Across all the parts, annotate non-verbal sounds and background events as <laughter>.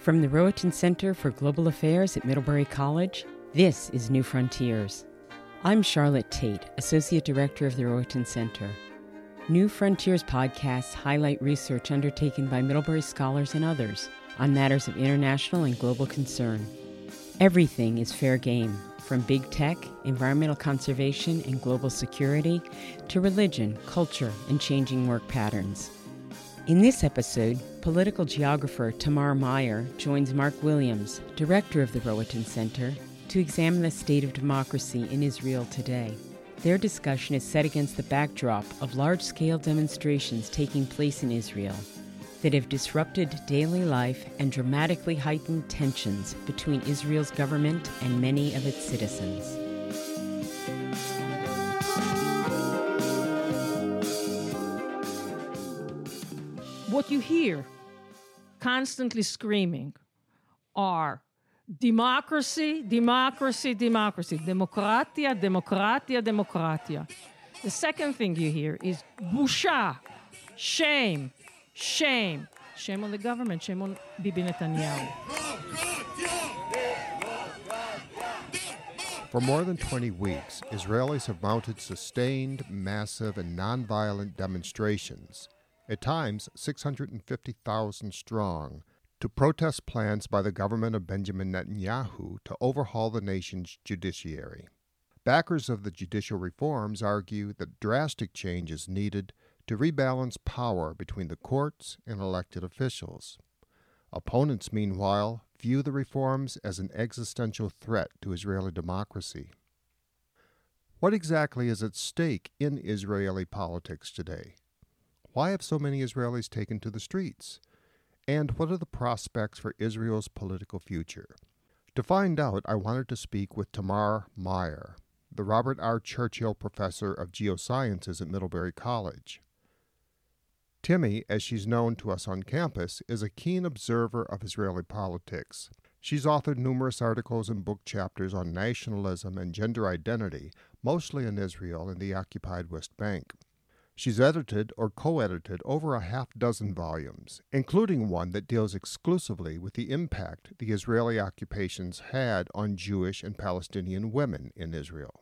From the Rohatyn Center for Global Affairs at Middlebury College, this is New Frontiers. I'm Charlotte Tate, Associate Director of the Rohatyn Center. New Frontiers podcasts highlight research undertaken by Middlebury scholars and others on matters of international and global concern. Everything is fair game, from big tech, environmental conservation, and global security to religion, culture, and changing work patterns. In this episode, political geographer Tamar Mayer joins Mark Williams, director of the Rohatyn Center, to examine the state of democracy in Israel today. Their discussion is set against the backdrop of large scale demonstrations taking place in Israel that have disrupted daily life and dramatically heightened tensions between Israel's government and many of its citizens. What you hear constantly screaming are democracy, democracy, democracy, democratia, democratia, democratia. The second thing you hear is busha, shame, shame. Shame on the government, shame on Bibi Netanyahu. For more than 20 weeks, Israelis have mounted sustained, massive, and nonviolent demonstrations at times 650,000 strong, to protest plans by the government of Benjamin Netanyahu to overhaul the nation's judiciary. Backers of the judicial reforms argue that drastic change is needed to rebalance power between the courts and elected officials. Opponents, meanwhile, view the reforms as an existential threat to Israeli democracy. What exactly is at stake in Israeli politics today? Why have so many Israelis taken to the streets? And what are the prospects for Israel's political future? To find out, I wanted to speak with Tamar Mayer, the Robert R. Churchill Professor of Geosciences at Middlebury College. Timmy, as she's known to us on campus, is a keen observer of Israeli politics. She's authored numerous articles and book chapters on nationalism and gender identity, mostly in Israel and the occupied West Bank. She's edited or co edited over a half dozen volumes, including one that deals exclusively with the impact the Israeli occupations had on Jewish and Palestinian women in Israel.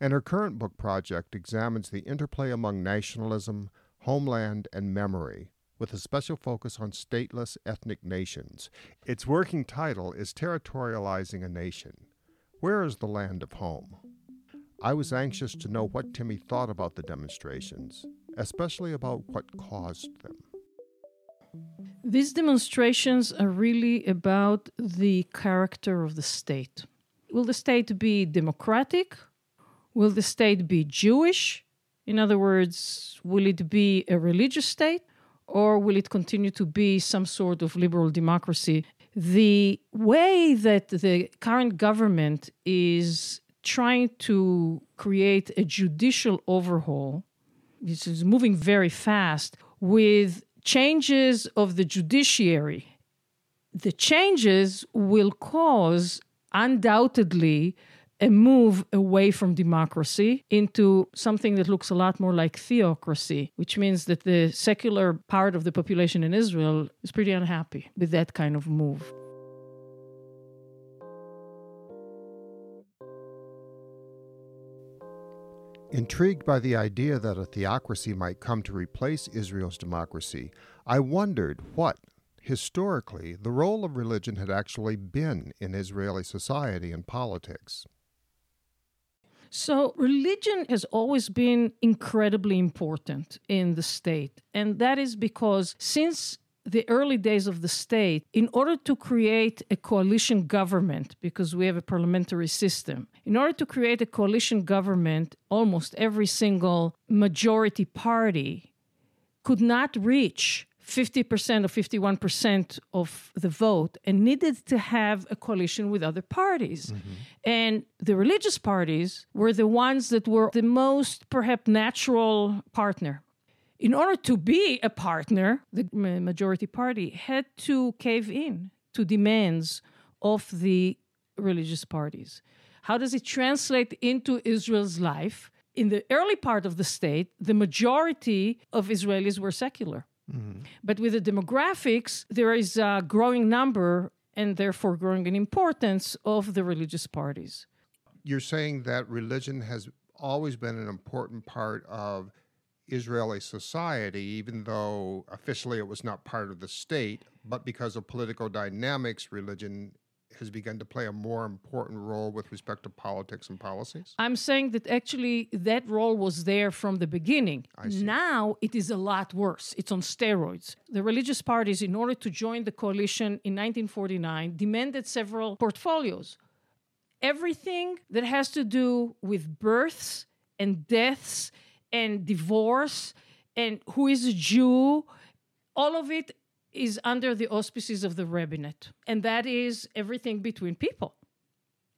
And her current book project examines the interplay among nationalism, homeland, and memory, with a special focus on stateless ethnic nations. Its working title is Territorializing a Nation. Where is the land of home? I was anxious to know what Timmy thought about the demonstrations, especially about what caused them. These demonstrations are really about the character of the state. Will the state be democratic? Will the state be Jewish? In other words, will it be a religious state? Or will it continue to be some sort of liberal democracy? The way that the current government is trying to create a judicial overhaul. This is moving very fast with changes of the judiciary. The changes will cause undoubtedly a move away from democracy into something that looks a lot more like theocracy, which means that the secular part of the population in Israel is pretty unhappy with that kind of move. Intrigued by the idea that a theocracy might come to replace Israel's democracy, I wondered what, historically, the role of religion had actually been in Israeli society and politics. So, religion has always been incredibly important in the state. And that is because since the early days of the state, in order to create a coalition government, because we have a parliamentary system, in order to create a coalition government, almost every single majority party could not reach 50% or 51% of the vote and needed to have a coalition with other parties. Mm-hmm. And the religious parties were the ones that were the most, perhaps, natural partner in order to be a partner, the majority party had to cave in to demands of the religious parties. How does it translate into Israel's life? In the early part of the state, the majority of Israelis were secular. Mm-hmm. But with the demographics, there is a growing number and therefore growing in importance of the religious parties. You're saying that religion has always been an important part of Israeli society, even though officially it was not part of the state, but because of political dynamics, religion has begun to play a more important role with respect to politics and policies? I'm saying that actually that role was there from the beginning. Now it is a lot worse. It's on steroids. The religious parties, in order to join the coalition in 1949, demanded several portfolios. Everything that has to do with births and deaths and divorce and who is a Jew, all of it is under the auspices of the rabbinate, and that is everything between people.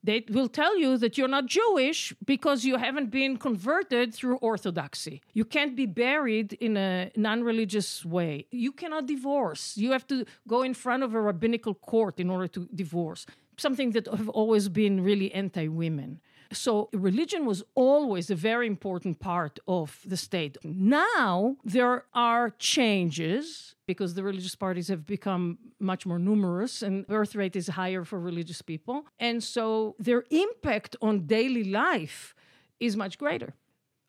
They will tell you that you're not Jewish because you haven't been converted through orthodoxy. You can't be buried in a non religious way. You cannot divorce. You have to go in front of a rabbinical court in order to divorce, something that have always been really anti women. So religion was always a very important part of the state. Now there are changes because the religious parties have become much more numerous and birth rate is higher for religious people. And so their impact on daily life is much greater.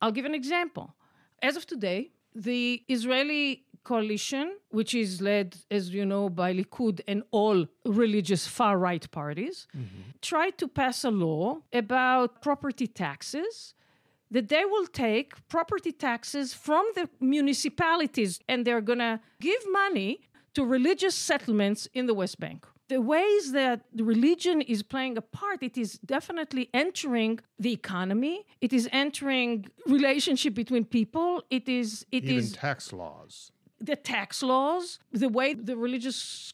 I'll give an example. As of today, the Israeli coalition, which is led, as you know, by Likud and all religious far right parties, mm-hmm. tried to pass a law about property taxes that they will take property taxes from the municipalities and they're going to give money to religious settlements in the West Bank. The ways that religion is playing a part, it is definitely entering the economy. It is entering relationship between people. It is it Even is tax laws the tax laws, the way the religious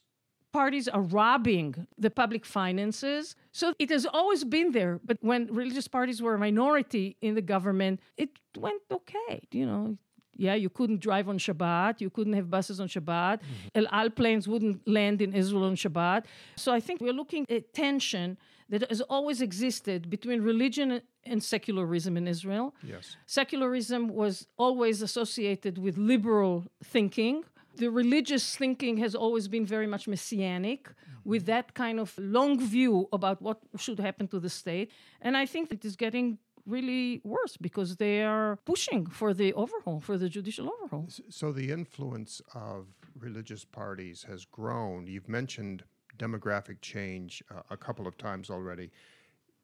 parties are robbing the public finances. So it has always been there. But when religious parties were a minority in the government, it went okay. You know, yeah, you couldn't drive on Shabbat. You couldn't have buses on Shabbat. Mm-hmm. El Al planes wouldn't land in Israel on Shabbat. So I think we're looking at tension that has always existed between religion and secularism in Israel. Yes. Secularism was always associated with liberal thinking. The religious thinking has always been very much messianic, mm-hmm. with that kind of long view about what should happen to the state. And I think it is getting really worse because they are pushing for the overhaul, for the judicial overhaul. So the influence of religious parties has grown. You've mentioned demographic change uh, a couple of times already.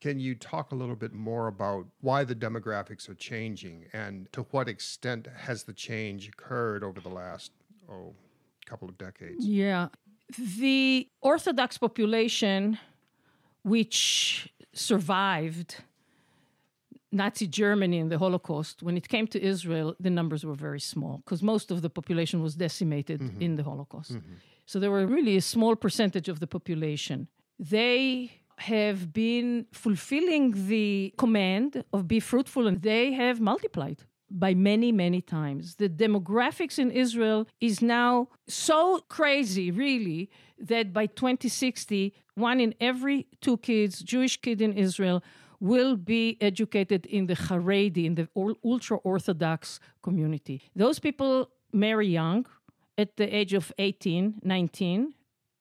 Can you talk a little bit more about why the demographics are changing and to what extent has the change occurred over the last oh couple of decades? Yeah. The Orthodox population which survived Nazi Germany and the Holocaust, when it came to Israel, the numbers were very small because most of the population was decimated mm-hmm. in the Holocaust. Mm-hmm. So there were really a small percentage of the population. They have been fulfilling the command of be fruitful and they have multiplied by many many times the demographics in israel is now so crazy really that by 2060 one in every two kids jewish kid in israel will be educated in the Haredi, in the ultra Orthodox community. Those people marry young at the age of 18, 19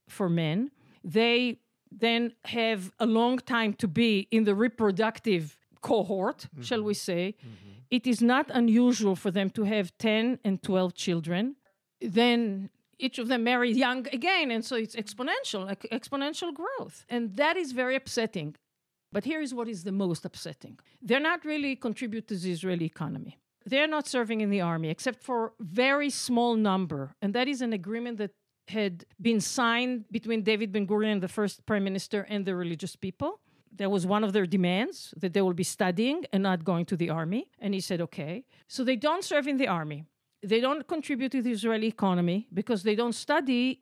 for men. They then have a long time to be in the reproductive cohort, mm-hmm. shall we say. Mm-hmm. It is not unusual for them to have 10 and 12 children. Then each of them marry young again, and so it's exponential, like exponential growth. And that is very upsetting. But here is what is the most upsetting. They're not really contribute to the Israeli economy. They're not serving in the army except for very small number. And that is an agreement that had been signed between David Ben Gurion, the first prime minister, and the religious people. That was one of their demands that they will be studying and not going to the army. And he said, okay. So they don't serve in the army. They don't contribute to the Israeli economy because they don't study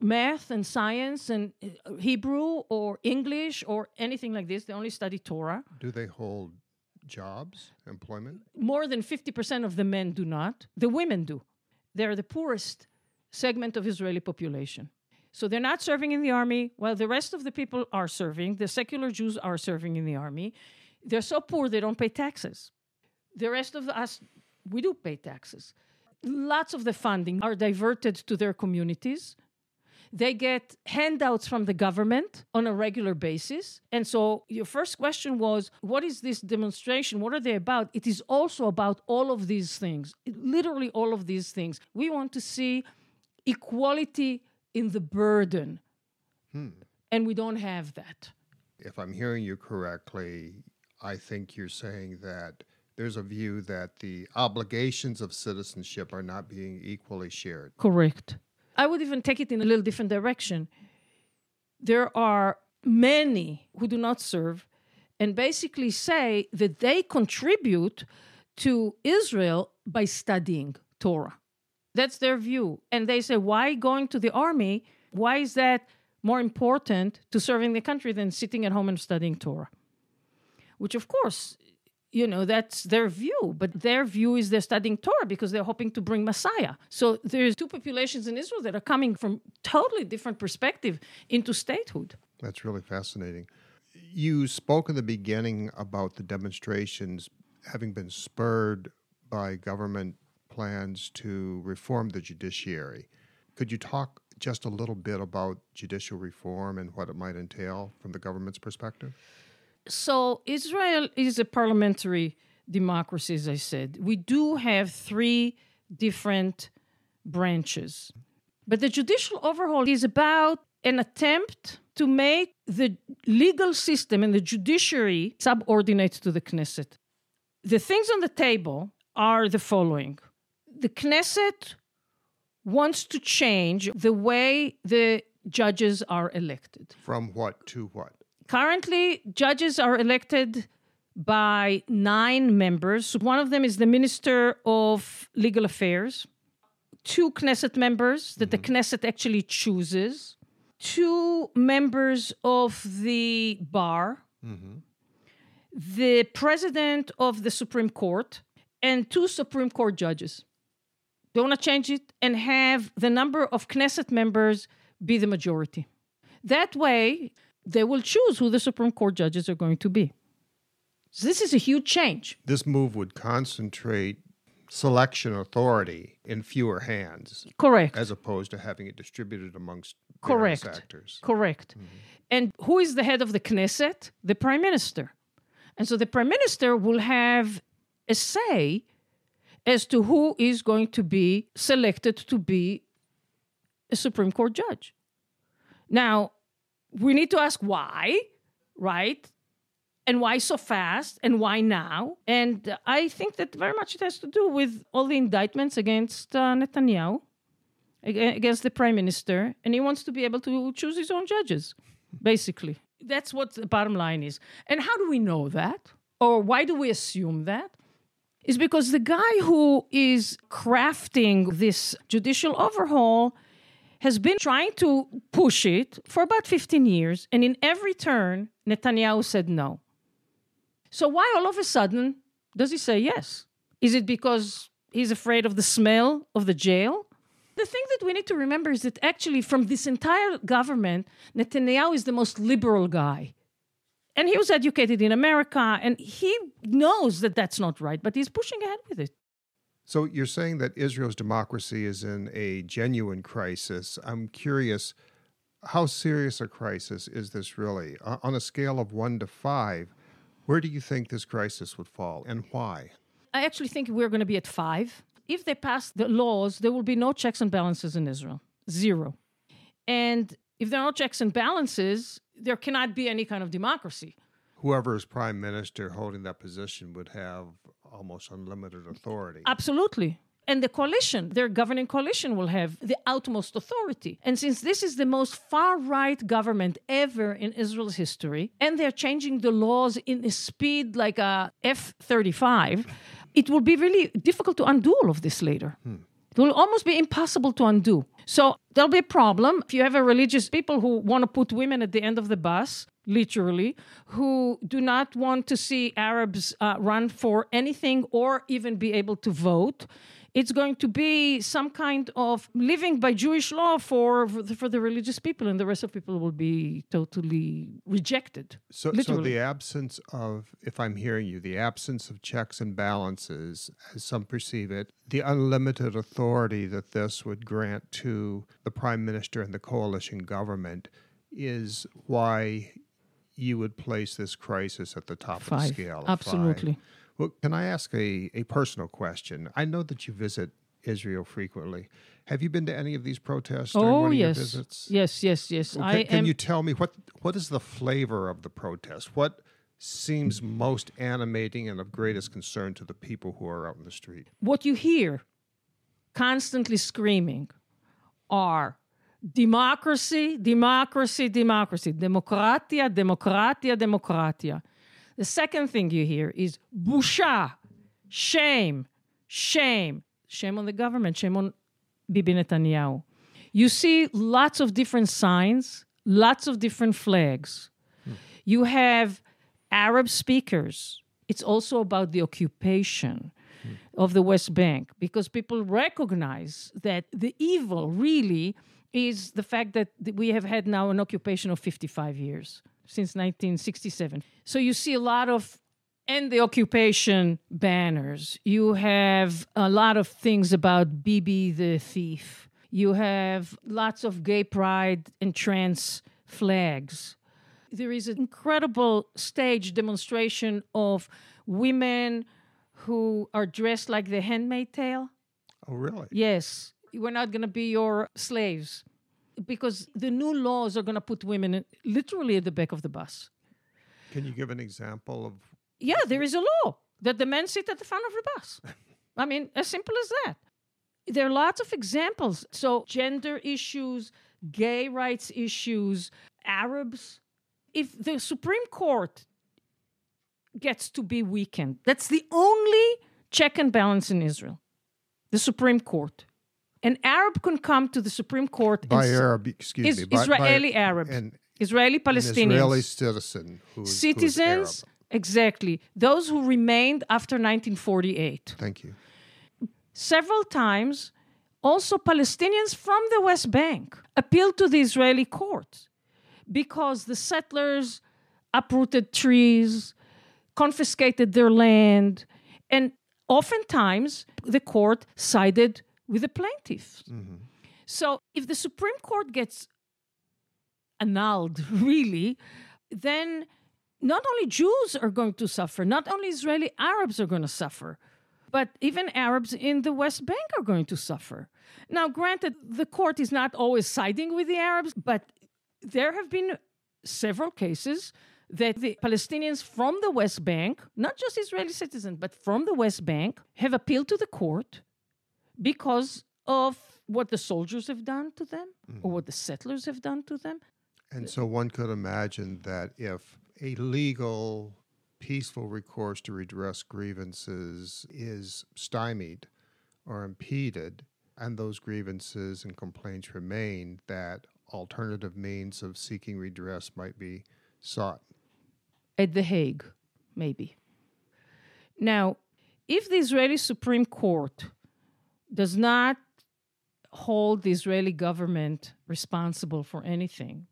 math and science and uh, Hebrew or English or anything like this. They only study Torah. Do they hold jobs, employment? More than 50% of the men do not. The women do. They're the poorest segment of Israeli population. So they're not serving in the army while the rest of the people are serving. The secular Jews are serving in the army. They're so poor they don't pay taxes. The rest of us, we do pay taxes lots of the funding are diverted to their communities. They get handouts from the government on a regular basis. And so, your first question was what is this demonstration? What are they about? It is also about all of these things, literally all of these things. We want to see equality in the burden. Hmm. And we don't have that. If I'm hearing you correctly, I think you're saying that there's a view that the obligations of citizenship are not being equally shared. Correct. I would even take it in a little different direction. There are many who do not serve and basically say that they contribute to Israel by studying Torah. That's their view. And they say, why going to the army? Why is that more important to serving the country than sitting at home and studying Torah? Which, of course, you know that's their view but their view is they're studying torah because they're hoping to bring messiah. So there's two populations in israel that are coming from totally different perspective into statehood. That's really fascinating. You spoke in the beginning about the demonstrations having been spurred by government plans to reform the judiciary. Could you talk just a little bit about judicial reform and what it might entail from the government's perspective so Israel is a parliamentary democracy, as I said. We do have three different branches. But the judicial overhaul is about an attempt to make the legal system and the judiciary subordinate to the Knesset. The things on the table are the following the Knesset wants to change the way the judges are elected. From what to what? Currently, judges are elected by nine members. One of them is the Minister of Legal Affairs, two Knesset members that mm-hmm. the Knesset actually chooses, two members of the bar, mm-hmm. the president of the Supreme Court, and two Supreme Court judges. They want to change it and have the number of Knesset members be the majority. That way, they will choose who the Supreme Court judges are going to be. So this is a huge change. This move would concentrate selection authority in fewer hands. Correct. As opposed to having it distributed amongst Correct. actors. Correct. Mm-hmm. And who is the head of the Knesset? The prime minister. And so the prime minister will have a say as to who is going to be selected to be a Supreme Court judge. Now, we need to ask why, right? And why so fast? And why now? And I think that very much it has to do with all the indictments against uh, Netanyahu, against the prime minister, and he wants to be able to choose his own judges, basically. That's what the bottom line is. And how do we know that? Or why do we assume that? Is because the guy who is crafting this judicial overhaul has been trying to push it for about 15 years, and in every turn, Netanyahu said no. So, why all of a sudden does he say yes? Is it because he's afraid of the smell of the jail? The thing that we need to remember is that actually, from this entire government, Netanyahu is the most liberal guy. And he was educated in America, and he knows that that's not right, but he's pushing ahead with it. So you're saying that Israel's democracy is in a genuine crisis. I'm curious, how serious a crisis is this really? On a scale of one to five, where do you think this crisis would fall and why? I actually think we're going to be at five. If they pass the laws, there will be no checks and balances in Israel. Zero. And if there are no checks and balances, there cannot be any kind of democracy. Whoever is prime minister holding that position would have almost unlimited authority. Absolutely. And the coalition, their governing coalition, will have the utmost authority. And since this is the most far right government ever in Israel's history, and they're changing the laws in a speed like a F 35, it will be really difficult to undo all of this later. Hmm. It will almost be impossible to undo. So there'll be a problem if you have a religious people who want to put women at the end of the bus, literally, who do not want to see Arabs uh, run for anything or even be able to vote. it's going to be some kind of living by Jewish law for for the religious people, and the rest of people will be totally rejected. So, so the absence of, if I'm hearing you, the absence of checks and balances, as some perceive it, the unlimited authority that this would grant to the prime minister and the coalition government is why you would place this crisis at the top five. of the scale. Absolutely. Five. Well, can I ask a, a personal question? I know that you visit Israel frequently. Have you been to any of these protests during oh, one of yes. your visits? Yes, yes, yes. Well, I can, can you tell me what what is the flavor of the protest? What seems most animating and of greatest concern to the people who are out in the street? What you hear constantly screaming are democracy, democracy, democracy, democratia, democratia, democratia. The second thing you hear is busha, shame, shame, shame on the government, shame on Bibi Netanyahu. You see lots of different signs, lots of different flags. You have Arab speakers. It's also about the occupation of the West Bank because people recognize that the evil really is the fact that we have had now an occupation of 55 years since 1967. So you see a lot of and the occupation banners. You have a lot of things about Bibi the thief. You have lots of gay pride and trans flags. There is an incredible stage demonstration of women who are dressed like the handmaid tale. Oh, really? Yes. We're not going to be your slaves because the new laws are going to put women literally at the back of the bus. Can you give an example of? Yeah, there is a law that the men sit at the front of the bus. I mean, as simple as that. There are lots of examples. So, gender issues, gay rights issues, Arabs. If the Supreme Court gets to be weakened, that's the only check and balance in Israel the Supreme Court an Arab can come to the Supreme Court by Arab, excuse is, me, by, Israeli by, Arab, Israeli Palestinians, Israeli citizen, who's, citizens, who's exactly those who remained after 1948. Thank you. Several times, also Palestinians from the West Bank appealed to the Israeli court because the settlers uprooted trees, confiscated their land, and oftentimes the court sided with the plaintiff. Mm-hmm. So if the Supreme Court gets annulled, <laughs> really, then not only Jews are going to suffer, not only Israeli Arabs are going to suffer, but even Arabs in the West Bank are going to suffer. Now, granted, the court is not always siding with the Arabs, but there have been several cases that the Palestinians from the West Bank, not just Israeli citizens, but from the West Bank, have appealed to the court because of what the soldiers have done to them mm-hmm. or what the settlers have done to them. And so one could imagine that if a legal, peaceful recourse to redress grievances is stymied or impeded, and those grievances and complaints remain, that alternative means of seeking redress might be sought. At The Hague, maybe. Now, if the Israeli Supreme Court does not hold the Israeli government responsible for anything.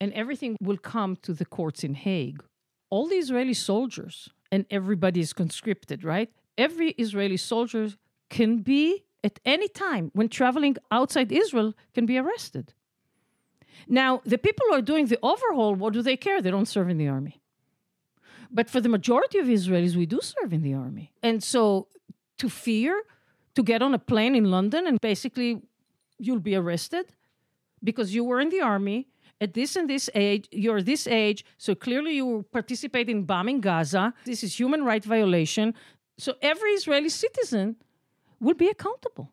And everything will come to the courts in Hague. All the Israeli soldiers, and everybody is conscripted, right? Every Israeli soldier can be, at any time, when traveling outside Israel, can be arrested. Now, the people who are doing the overhaul, what do they care? They don't serve in the army. But for the majority of Israelis, we do serve in the army. And so to fear to get on a plane in London and basically you'll be arrested because you were in the army at this and this age, you're this age, so clearly you participate in bombing Gaza. This is human right violation. So every Israeli citizen will be accountable.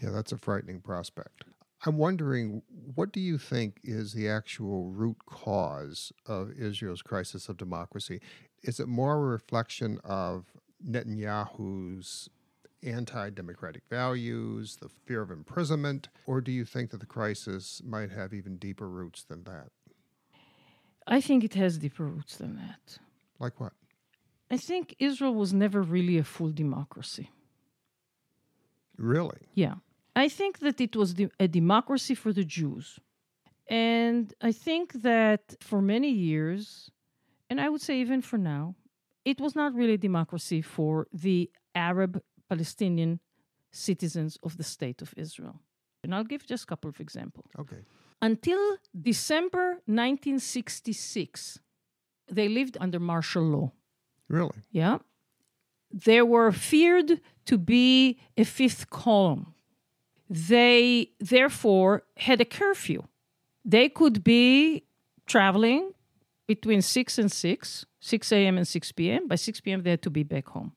Yeah, that's a frightening prospect. I'm wondering, what do you think is the actual root cause of Israel's crisis of democracy? Is it more a reflection of Netanyahu's anti democratic values, the fear of imprisonment, or do you think that the crisis might have even deeper roots than that? I think it has deeper roots than that. Like what? I think Israel was never really a full democracy. Really? Yeah. I think that it was de- a democracy for the Jews. And I think that for many years, and I would say even for now, it was not really a democracy for the Arab Palestinian citizens of the state of Israel. And I'll give just a couple of examples. Okay. Until December 1966, they lived under martial law. Really? Yeah. They were feared to be a fifth column. They therefore had a curfew. They could be traveling between 6 and 6, 6 a.m. and 6 p.m. By 6 p.m., they had to be back home.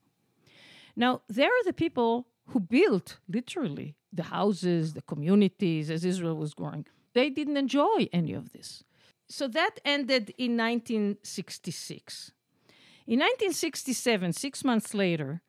Now, there are the people who built literally the houses, the communities as Israel was growing. They didn't enjoy any of this. So that ended in 1966. In 1967, six months later,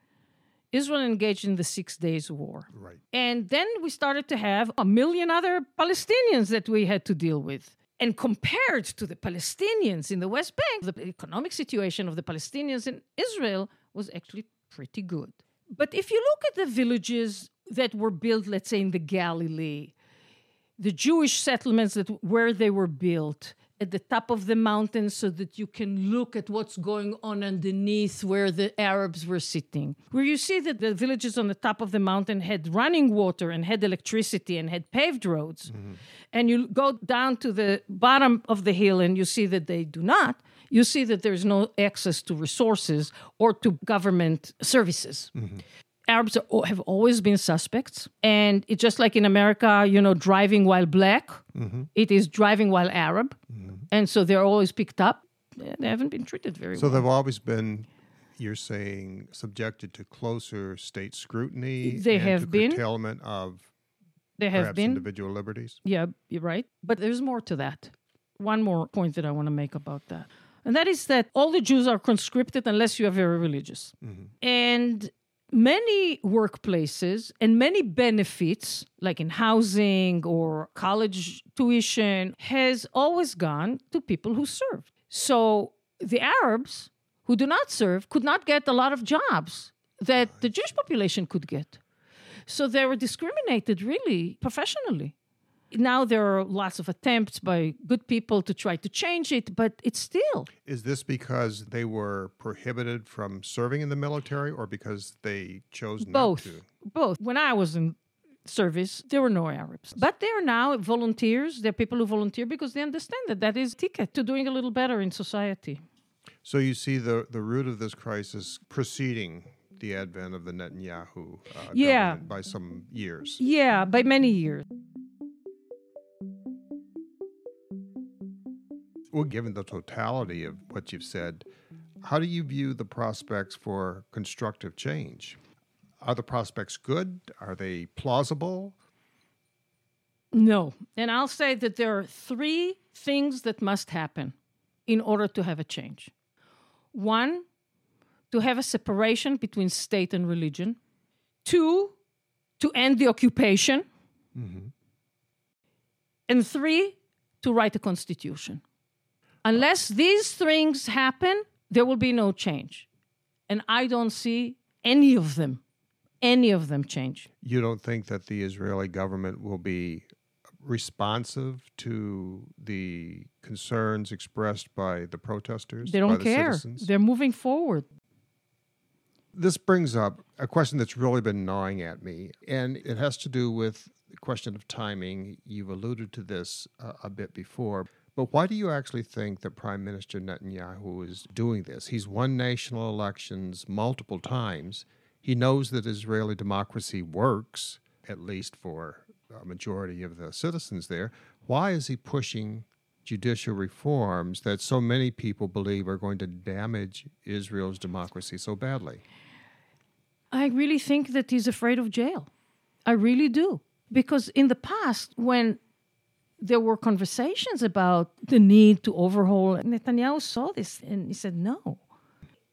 Israel engaged in the Six Days War. Right. And then we started to have a million other Palestinians that we had to deal with. And compared to the Palestinians in the West Bank, the economic situation of the Palestinians in Israel was actually pretty good. But if you look at the villages that were built, let's say in the Galilee, the Jewish settlements that where they were built at the top of the mountain so that you can look at what's going on underneath where the Arabs were sitting. Where you see that the villages on the top of the mountain had running water and had electricity and had paved roads. Mm-hmm. And you go down to the bottom of the hill and you see that they do not. You see that there's no access to resources or to government services. Mm-hmm. Arabs are, have always been suspects. And it's just like in America, you know, driving while black, mm-hmm. it is driving while Arab. Mm-hmm. And so they're always picked up. They haven't been treated very So well. So they've always been, you're saying, subjected to closer state scrutiny. They and have been. curtailment of They have perhaps been. individual liberties. Yeah, you're right. But there's more to that. One more point that I want to make about that. And that is that all the Jews are conscripted unless you are very religious. Mm-hmm. And many workplaces and many benefits, like in housing or college tuition, has always gone to people who served. So the Arabs who do not serve could not get a lot of jobs that the Jewish population could get. So they were discriminated really professionally. Now there are lots of attempts by good people to try to change it, but it's still Is this because they were prohibited from serving in the military or because they chose not to? Both. When I was in service, there were no Arabs, but they are now volunteers. They're people who volunteer because they understand that that is ticket to doing a little better in society. So you see the, the root of this crisis preceding the advent of the Netanyahu uh, Yeah. government by some years. Yeah, by many years. Well, given the totality of what you've said, how do you view the prospects for constructive change? Are the prospects good? Are they plausible? No. And I'll say that there are three things that must happen in order to have a change. One, to have a separation between state and religion. Two, to end the occupation. Mm-hmm. And three, to write a constitution. Unless these things happen, there will be no change. And I don't see any of them, any of them change. You don't think that the Israeli government will be responsive to the concerns expressed by the protesters? They don't the care. citizens? They're moving forward. This brings up a question that's really been gnawing at me, and it has to do with the question of timing. You've alluded to this uh, a bit before. But why do you actually think that Prime Minister Netanyahu is doing this? He's won national elections multiple times. He knows that Israeli democracy works, at least for a majority of the citizens there. Why is he pushing judicial reforms that so many people believe are going to damage Israel's democracy so badly? I really think that he's afraid of jail. I really do. Because in the past, when there were conversations about the need to overhaul, Netanyahu saw this and he said, no.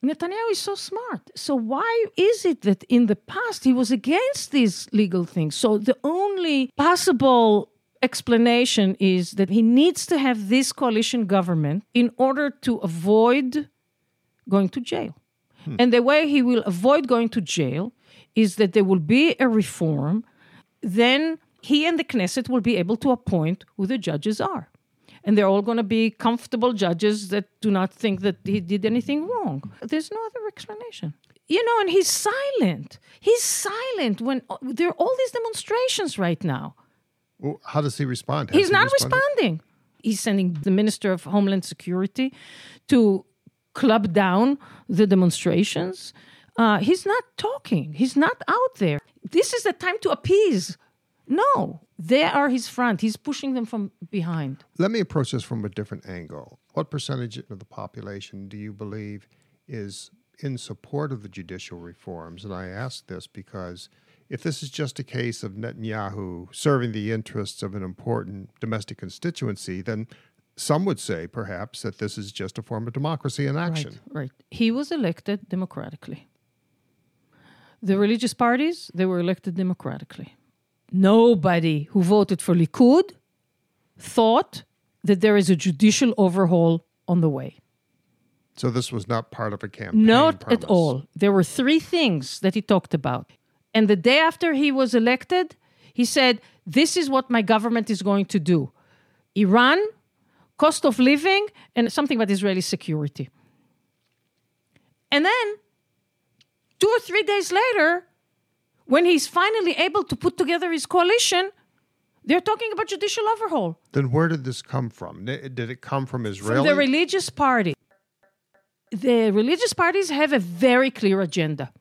Netanyahu is so smart. So why is it that in the past he was against these legal things? So the only possible explanation is that he needs to have this coalition government in order to avoid going to jail. Hmm. And the way he will avoid going to jail is that there will be a reform, then he and the Knesset will be able to appoint who the judges are. And they're all going to be comfortable judges that do not think that he did anything wrong. There's no other explanation. You know, and he's silent. He's silent when there are all these demonstrations right now. Well, how does he respond? Has he's he not responded? responding. He's sending the Minister of Homeland Security to club down the demonstrations. Uh, he's not talking. He's not out there. This is the time to appease. No, they are his front. He's pushing them from behind. Let me approach this from a different angle. What percentage of the population do you believe is in support of the judicial reforms? And I ask this because if this is just a case of Netanyahu serving the interests of an important domestic constituency, then some would say perhaps that this is just a form of democracy in action. Right, right. He was elected democratically. The religious parties, they were elected democratically. Nobody who voted for Likud thought that there is a judicial overhaul on the way. So this was not part of a campaign. Not promise. at all. There were three things that he talked about. And the day after he was elected, he said, This is what my government is going to do Iran, cost of living, and something about Israeli security. And then, two or three days later, when he's finally able to put together his coalition, they're talking about judicial overhaul. Then where did this come from? Did it come from Israel? From the religious party. The religious parties have a very clear agenda.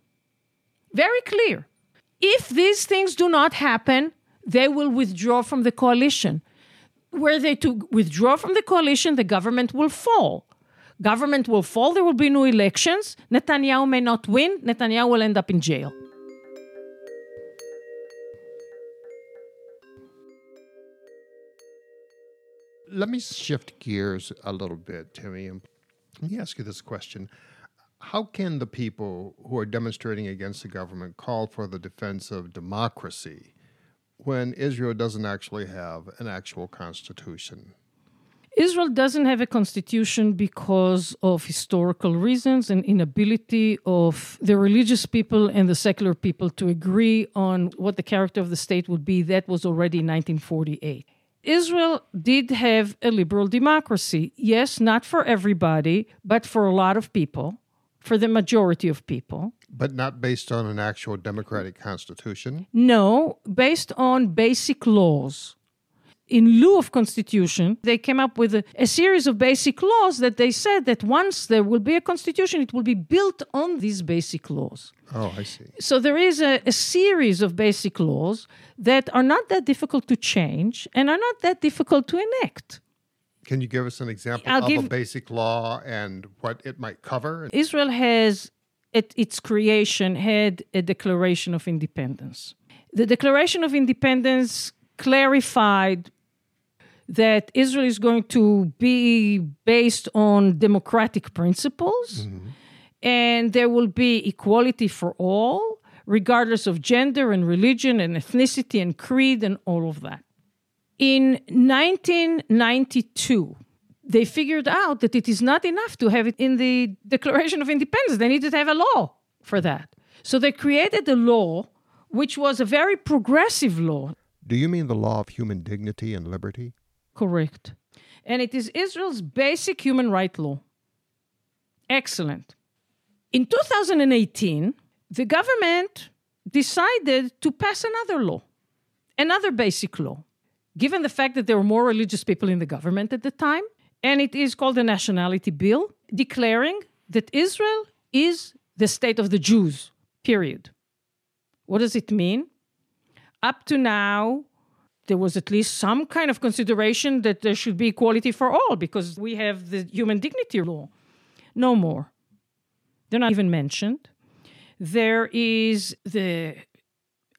Very clear. If these things do not happen, they will withdraw from the coalition. Were they to withdraw from the coalition, the government will fall. Government will fall, there will be new elections. Netanyahu may not win, Netanyahu will end up in jail. Let me shift gears a little bit, Timmy, and let me ask you this question. How can the people who are demonstrating against the government call for the defense of democracy when Israel doesn't actually have an actual constitution? Israel doesn't have a constitution because of historical reasons and inability of the religious people and the secular people to agree on what the character of the state would be. That was already in 1948. Israel did have a liberal democracy. Yes, not for everybody, but for a lot of people, for the majority of people. But not based on an actual democratic constitution? No, based on basic laws. In lieu of constitution, they came up with a, a, series of basic laws that they said that once there will be a constitution, it will be built on these basic laws. Oh, I see. So there is a, a series of basic laws that are not that difficult to change and are not that difficult to enact. Can you give us an example I'll of give- a basic law and what it might cover? Israel has, at its creation, had a Declaration of Independence. The Declaration of Independence clarified that Israel is going to be based on democratic principles mm-hmm. and there will be equality for all, regardless of gender and religion and ethnicity and creed and all of that. In 1992, they figured out that it is not enough to have it in the Declaration of Independence. They needed to have a law for that. So they created a law which was a very progressive law. Do you mean the law of human dignity and liberty? Correct. And it is Israel's basic human right law. Excellent. In 2018, the government decided to pass another law, another basic law, given the fact that there were more religious people in the government at the time. And it is called the Nationality Bill, declaring that Israel is the state of the Jews, period. What does it mean? Up to now, there was at least some kind of consideration that there should be equality for all because we have the human dignity law. No more. They're not even mentioned. There is the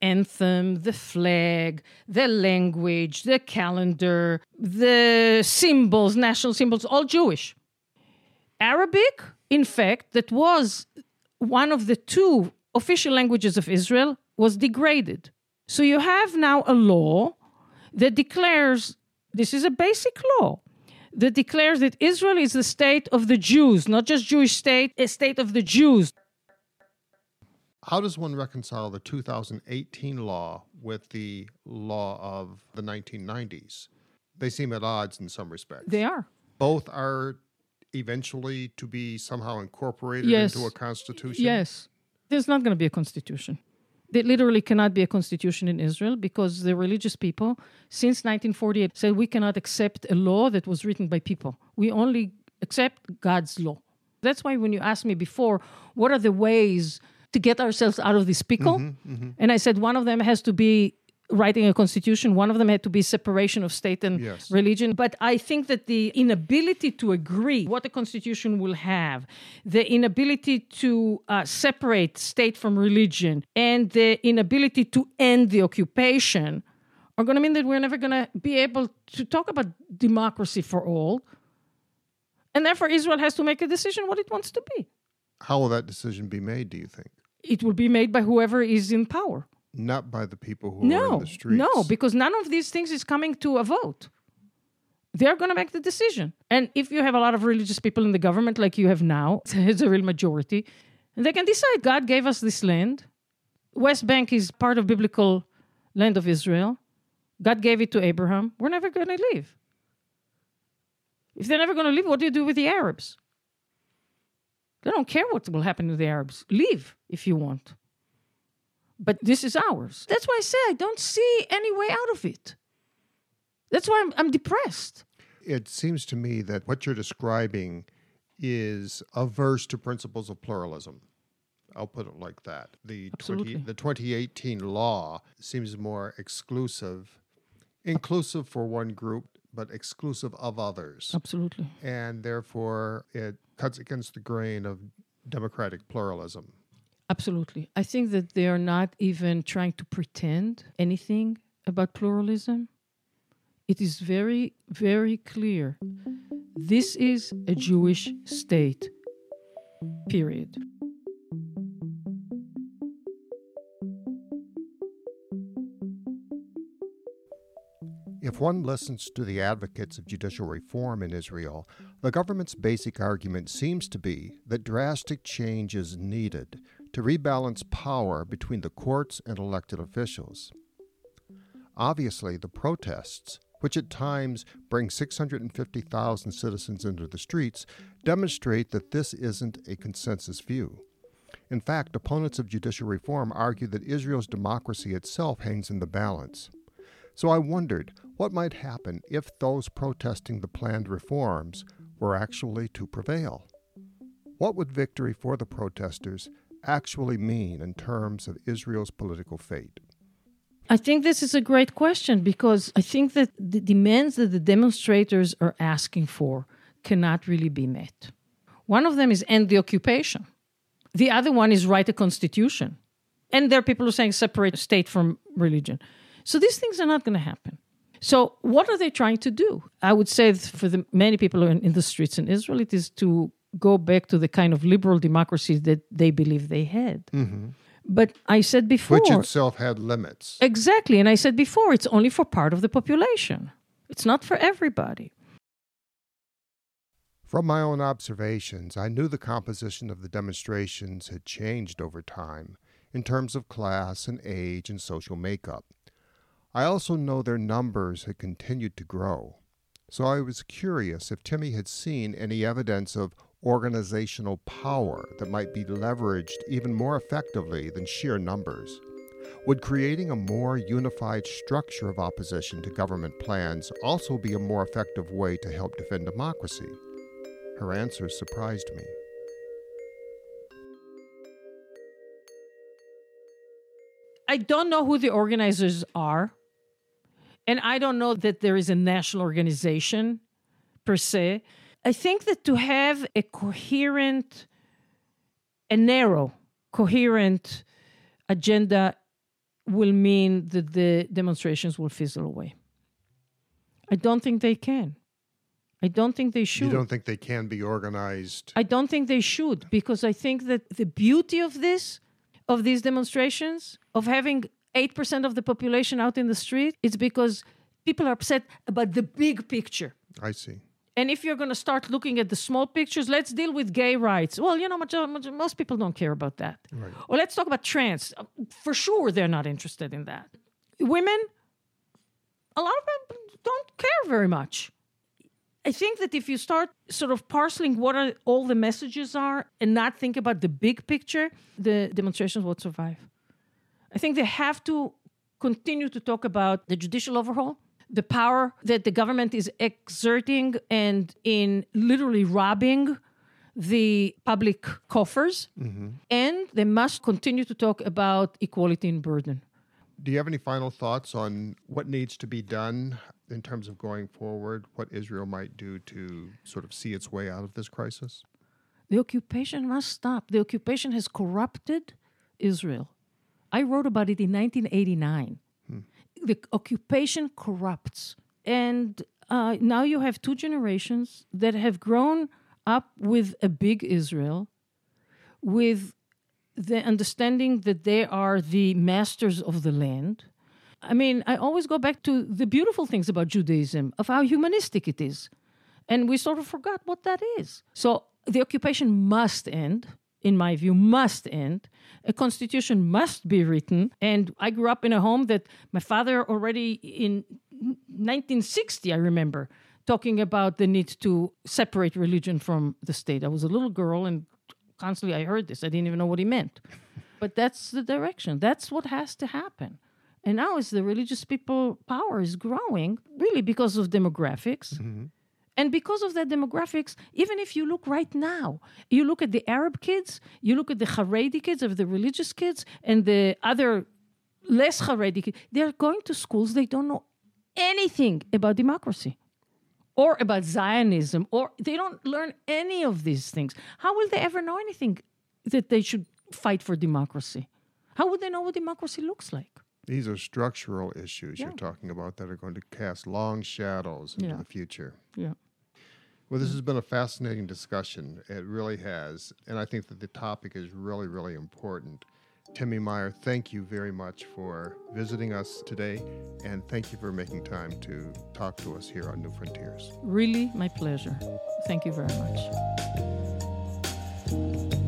anthem, the flag, the language, the calendar, the symbols, national symbols, all Jewish. Arabic, in fact, that was one of the two official languages of Israel, was degraded. So you have now a law that declares this is a basic law that declares that Israel is the state of the Jews, not just Jewish state, a state of the Jews. How does one reconcile the 2018 law with the law of the 1990s? They seem at odds in some respects. They are. Both are eventually to be somehow incorporated Yes. into a constitution? Yes. There's not going to be a constitution. There literally cannot be a constitution in Israel because the religious people, since 1948, said we cannot accept a law that was written by people. We only accept God's law. That's why when you asked me before, what are the ways to get ourselves out of this pickle? Mm-hmm, mm-hmm. And I said one of them has to be writing a constitution, one of them had to be separation of state and Yes. religion. But I think that the inability to agree what a constitution will have, the inability to uh, separate state from religion, and the inability to end the occupation are going to mean that we're never going to be able to talk about democracy for all. And therefore, Israel has to make a decision what it wants to be. How will that decision be made, do you think? It will be made by whoever is in power. Not by the people who are in No, the streets. no, because none of these things is coming to a vote. They're going to make the decision. And if you have a lot of religious people in the government, like you have now, <laughs> it's a real majority, they can decide God gave us this land. West Bank is part of biblical land of Israel. God gave it to Abraham. We're never going to leave. If they're never going to leave, what do you do with the Arabs? They don't care what will happen to the Arabs. Leave if you want but this is ours. That's why I say I don't see any way out of it. That's why I'm, I'm depressed. It seems to me that what you're describing is averse to principles of pluralism. I'll put it like that. The 20, Absolutely. the 2018 law seems more exclusive, inclusive for one group, but exclusive of others. Absolutely. And therefore, it cuts against the grain of democratic pluralism. Absolutely. I think that they are not even trying to pretend anything about pluralism. It is very, very clear. This is a Jewish state, period. If one listens to the advocates of judicial reform in Israel, the government's basic argument seems to be that drastic change is needed to rebalance power between the courts and elected officials. Obviously, the protests, which at times bring 650,000 citizens into the streets, demonstrate that this isn't a consensus view. In fact, opponents of judicial reform argue that Israel's democracy itself hangs in the balance. So I wondered what might happen if those protesting the planned reforms were actually to prevail. What would victory for the protesters actually mean in terms of Israel's political fate? I think this is a great question because I think that the demands that the demonstrators are asking for cannot really be met. One of them is end the occupation. The other one is write a constitution. And there are people who are saying separate state from religion. So these things are not going to happen. So what are they trying to do? I would say for the many people in, in the streets in Israel, it is to go back to the kind of liberal democracy that they believe they had. Mm-hmm. But I said before, Which itself had limits. Exactly. And I said before, it's only for part of the population, it's not for everybody. From my own observations, I knew the composition of the demonstrations had changed over time in terms of class and age and social makeup. I also know their numbers had continued to grow. So I was curious if Timmy had seen any evidence of organizational power that might be leveraged even more effectively than sheer numbers. Would creating a more unified structure of opposition to government plans also be a more effective way to help defend democracy? Her answer surprised me. I don't know who the organizers are. And I don't know that there is a national organization per se. I think that to have a coherent, a narrow, coherent agenda will mean that the demonstrations will fizzle away. I don't think they can. I don't think they should. You don't think they can be organized? I don't think they should because I think that the beauty of this, of these demonstrations, of having 8% of the population out in the street, it's because people are upset about the big picture. I see. And if you're going to start looking at the small pictures, let's deal with gay rights. Well, you know, much, much, most people don't care about that. Right. Or let's talk about trans. Um, for sure, they're not interested in that. Women, a lot of them don't care very much. I think that if you start sort of parceling what are, all the messages are and not think about the big picture, the demonstrations will survive. I think they have to continue to talk about the judicial overhaul the power that the government is exerting and in literally robbing the public coffers. Mm-hmm. And they must continue to talk about equality in burden. Do you have any final thoughts on what needs to be done in terms of going forward, what Israel might do to sort of see its way out of this crisis? The occupation must stop. The occupation has corrupted Israel. I wrote about it in 1989 the occupation corrupts. And uh, now you have two generations that have grown up with a big Israel, with the understanding that they are the masters of the land. I mean, I always go back to the beautiful things about Judaism, of how humanistic it is. And we sort of forgot what that is. So the occupation must end in my view, must end. A constitution must be written. And I grew up in a home that my father already in 1960, I remember, talking about the need to separate religion from the state. I was a little girl and constantly I heard this. I didn't even know what he meant. but that's the direction. That's what has to happen. And now as the religious people power is growing, really because of demographics. Mm-hmm and because of that demographics, even if you look right now, you look at the Arab kids, you look at the Haredi kids, of the religious kids, and the other less Haredi kids, they're going to schools, they don't know anything about democracy or about Zionism, or they don't learn any of these things. How will they ever know anything that they should fight for democracy? How would they know what democracy looks like? These are structural issues yeah. you're talking about that are going to cast long shadows into yeah. the future. Yeah. Well, this mm. has been a fascinating discussion. It really has. And I think that the topic is really, really important. Timmy Mayer, thank you very much for visiting us today, and thank you for making time to talk to us here on New Frontiers. Really, my pleasure. Thank you very much.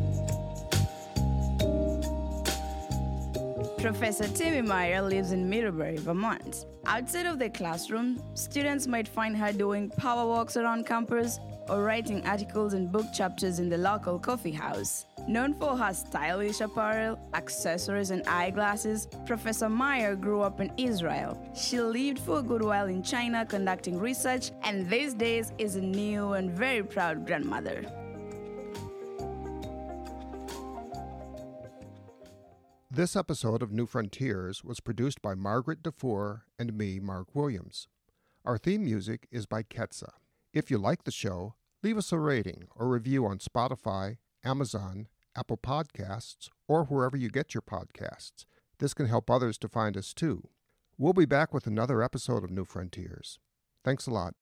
Professor Timmy Mayer lives in Middlebury, Vermont. Outside of the classroom, students might find her doing power walks around campus or writing articles and book chapters in the local coffee house. Known for her stylish apparel, accessories, and eyeglasses, Professor Mayer grew up in Israel. She lived for a good while in China conducting research, and these days is a new and very proud grandmother. This episode of New Frontiers was produced by Margaret DeFoor and me, Mark Williams. Our theme music is by Ketsa. If you like the show, leave us a rating or review on Spotify, Amazon, Apple Podcasts, or wherever you get your podcasts. This can help others to find us too. We'll be back with another episode of New Frontiers. Thanks a lot.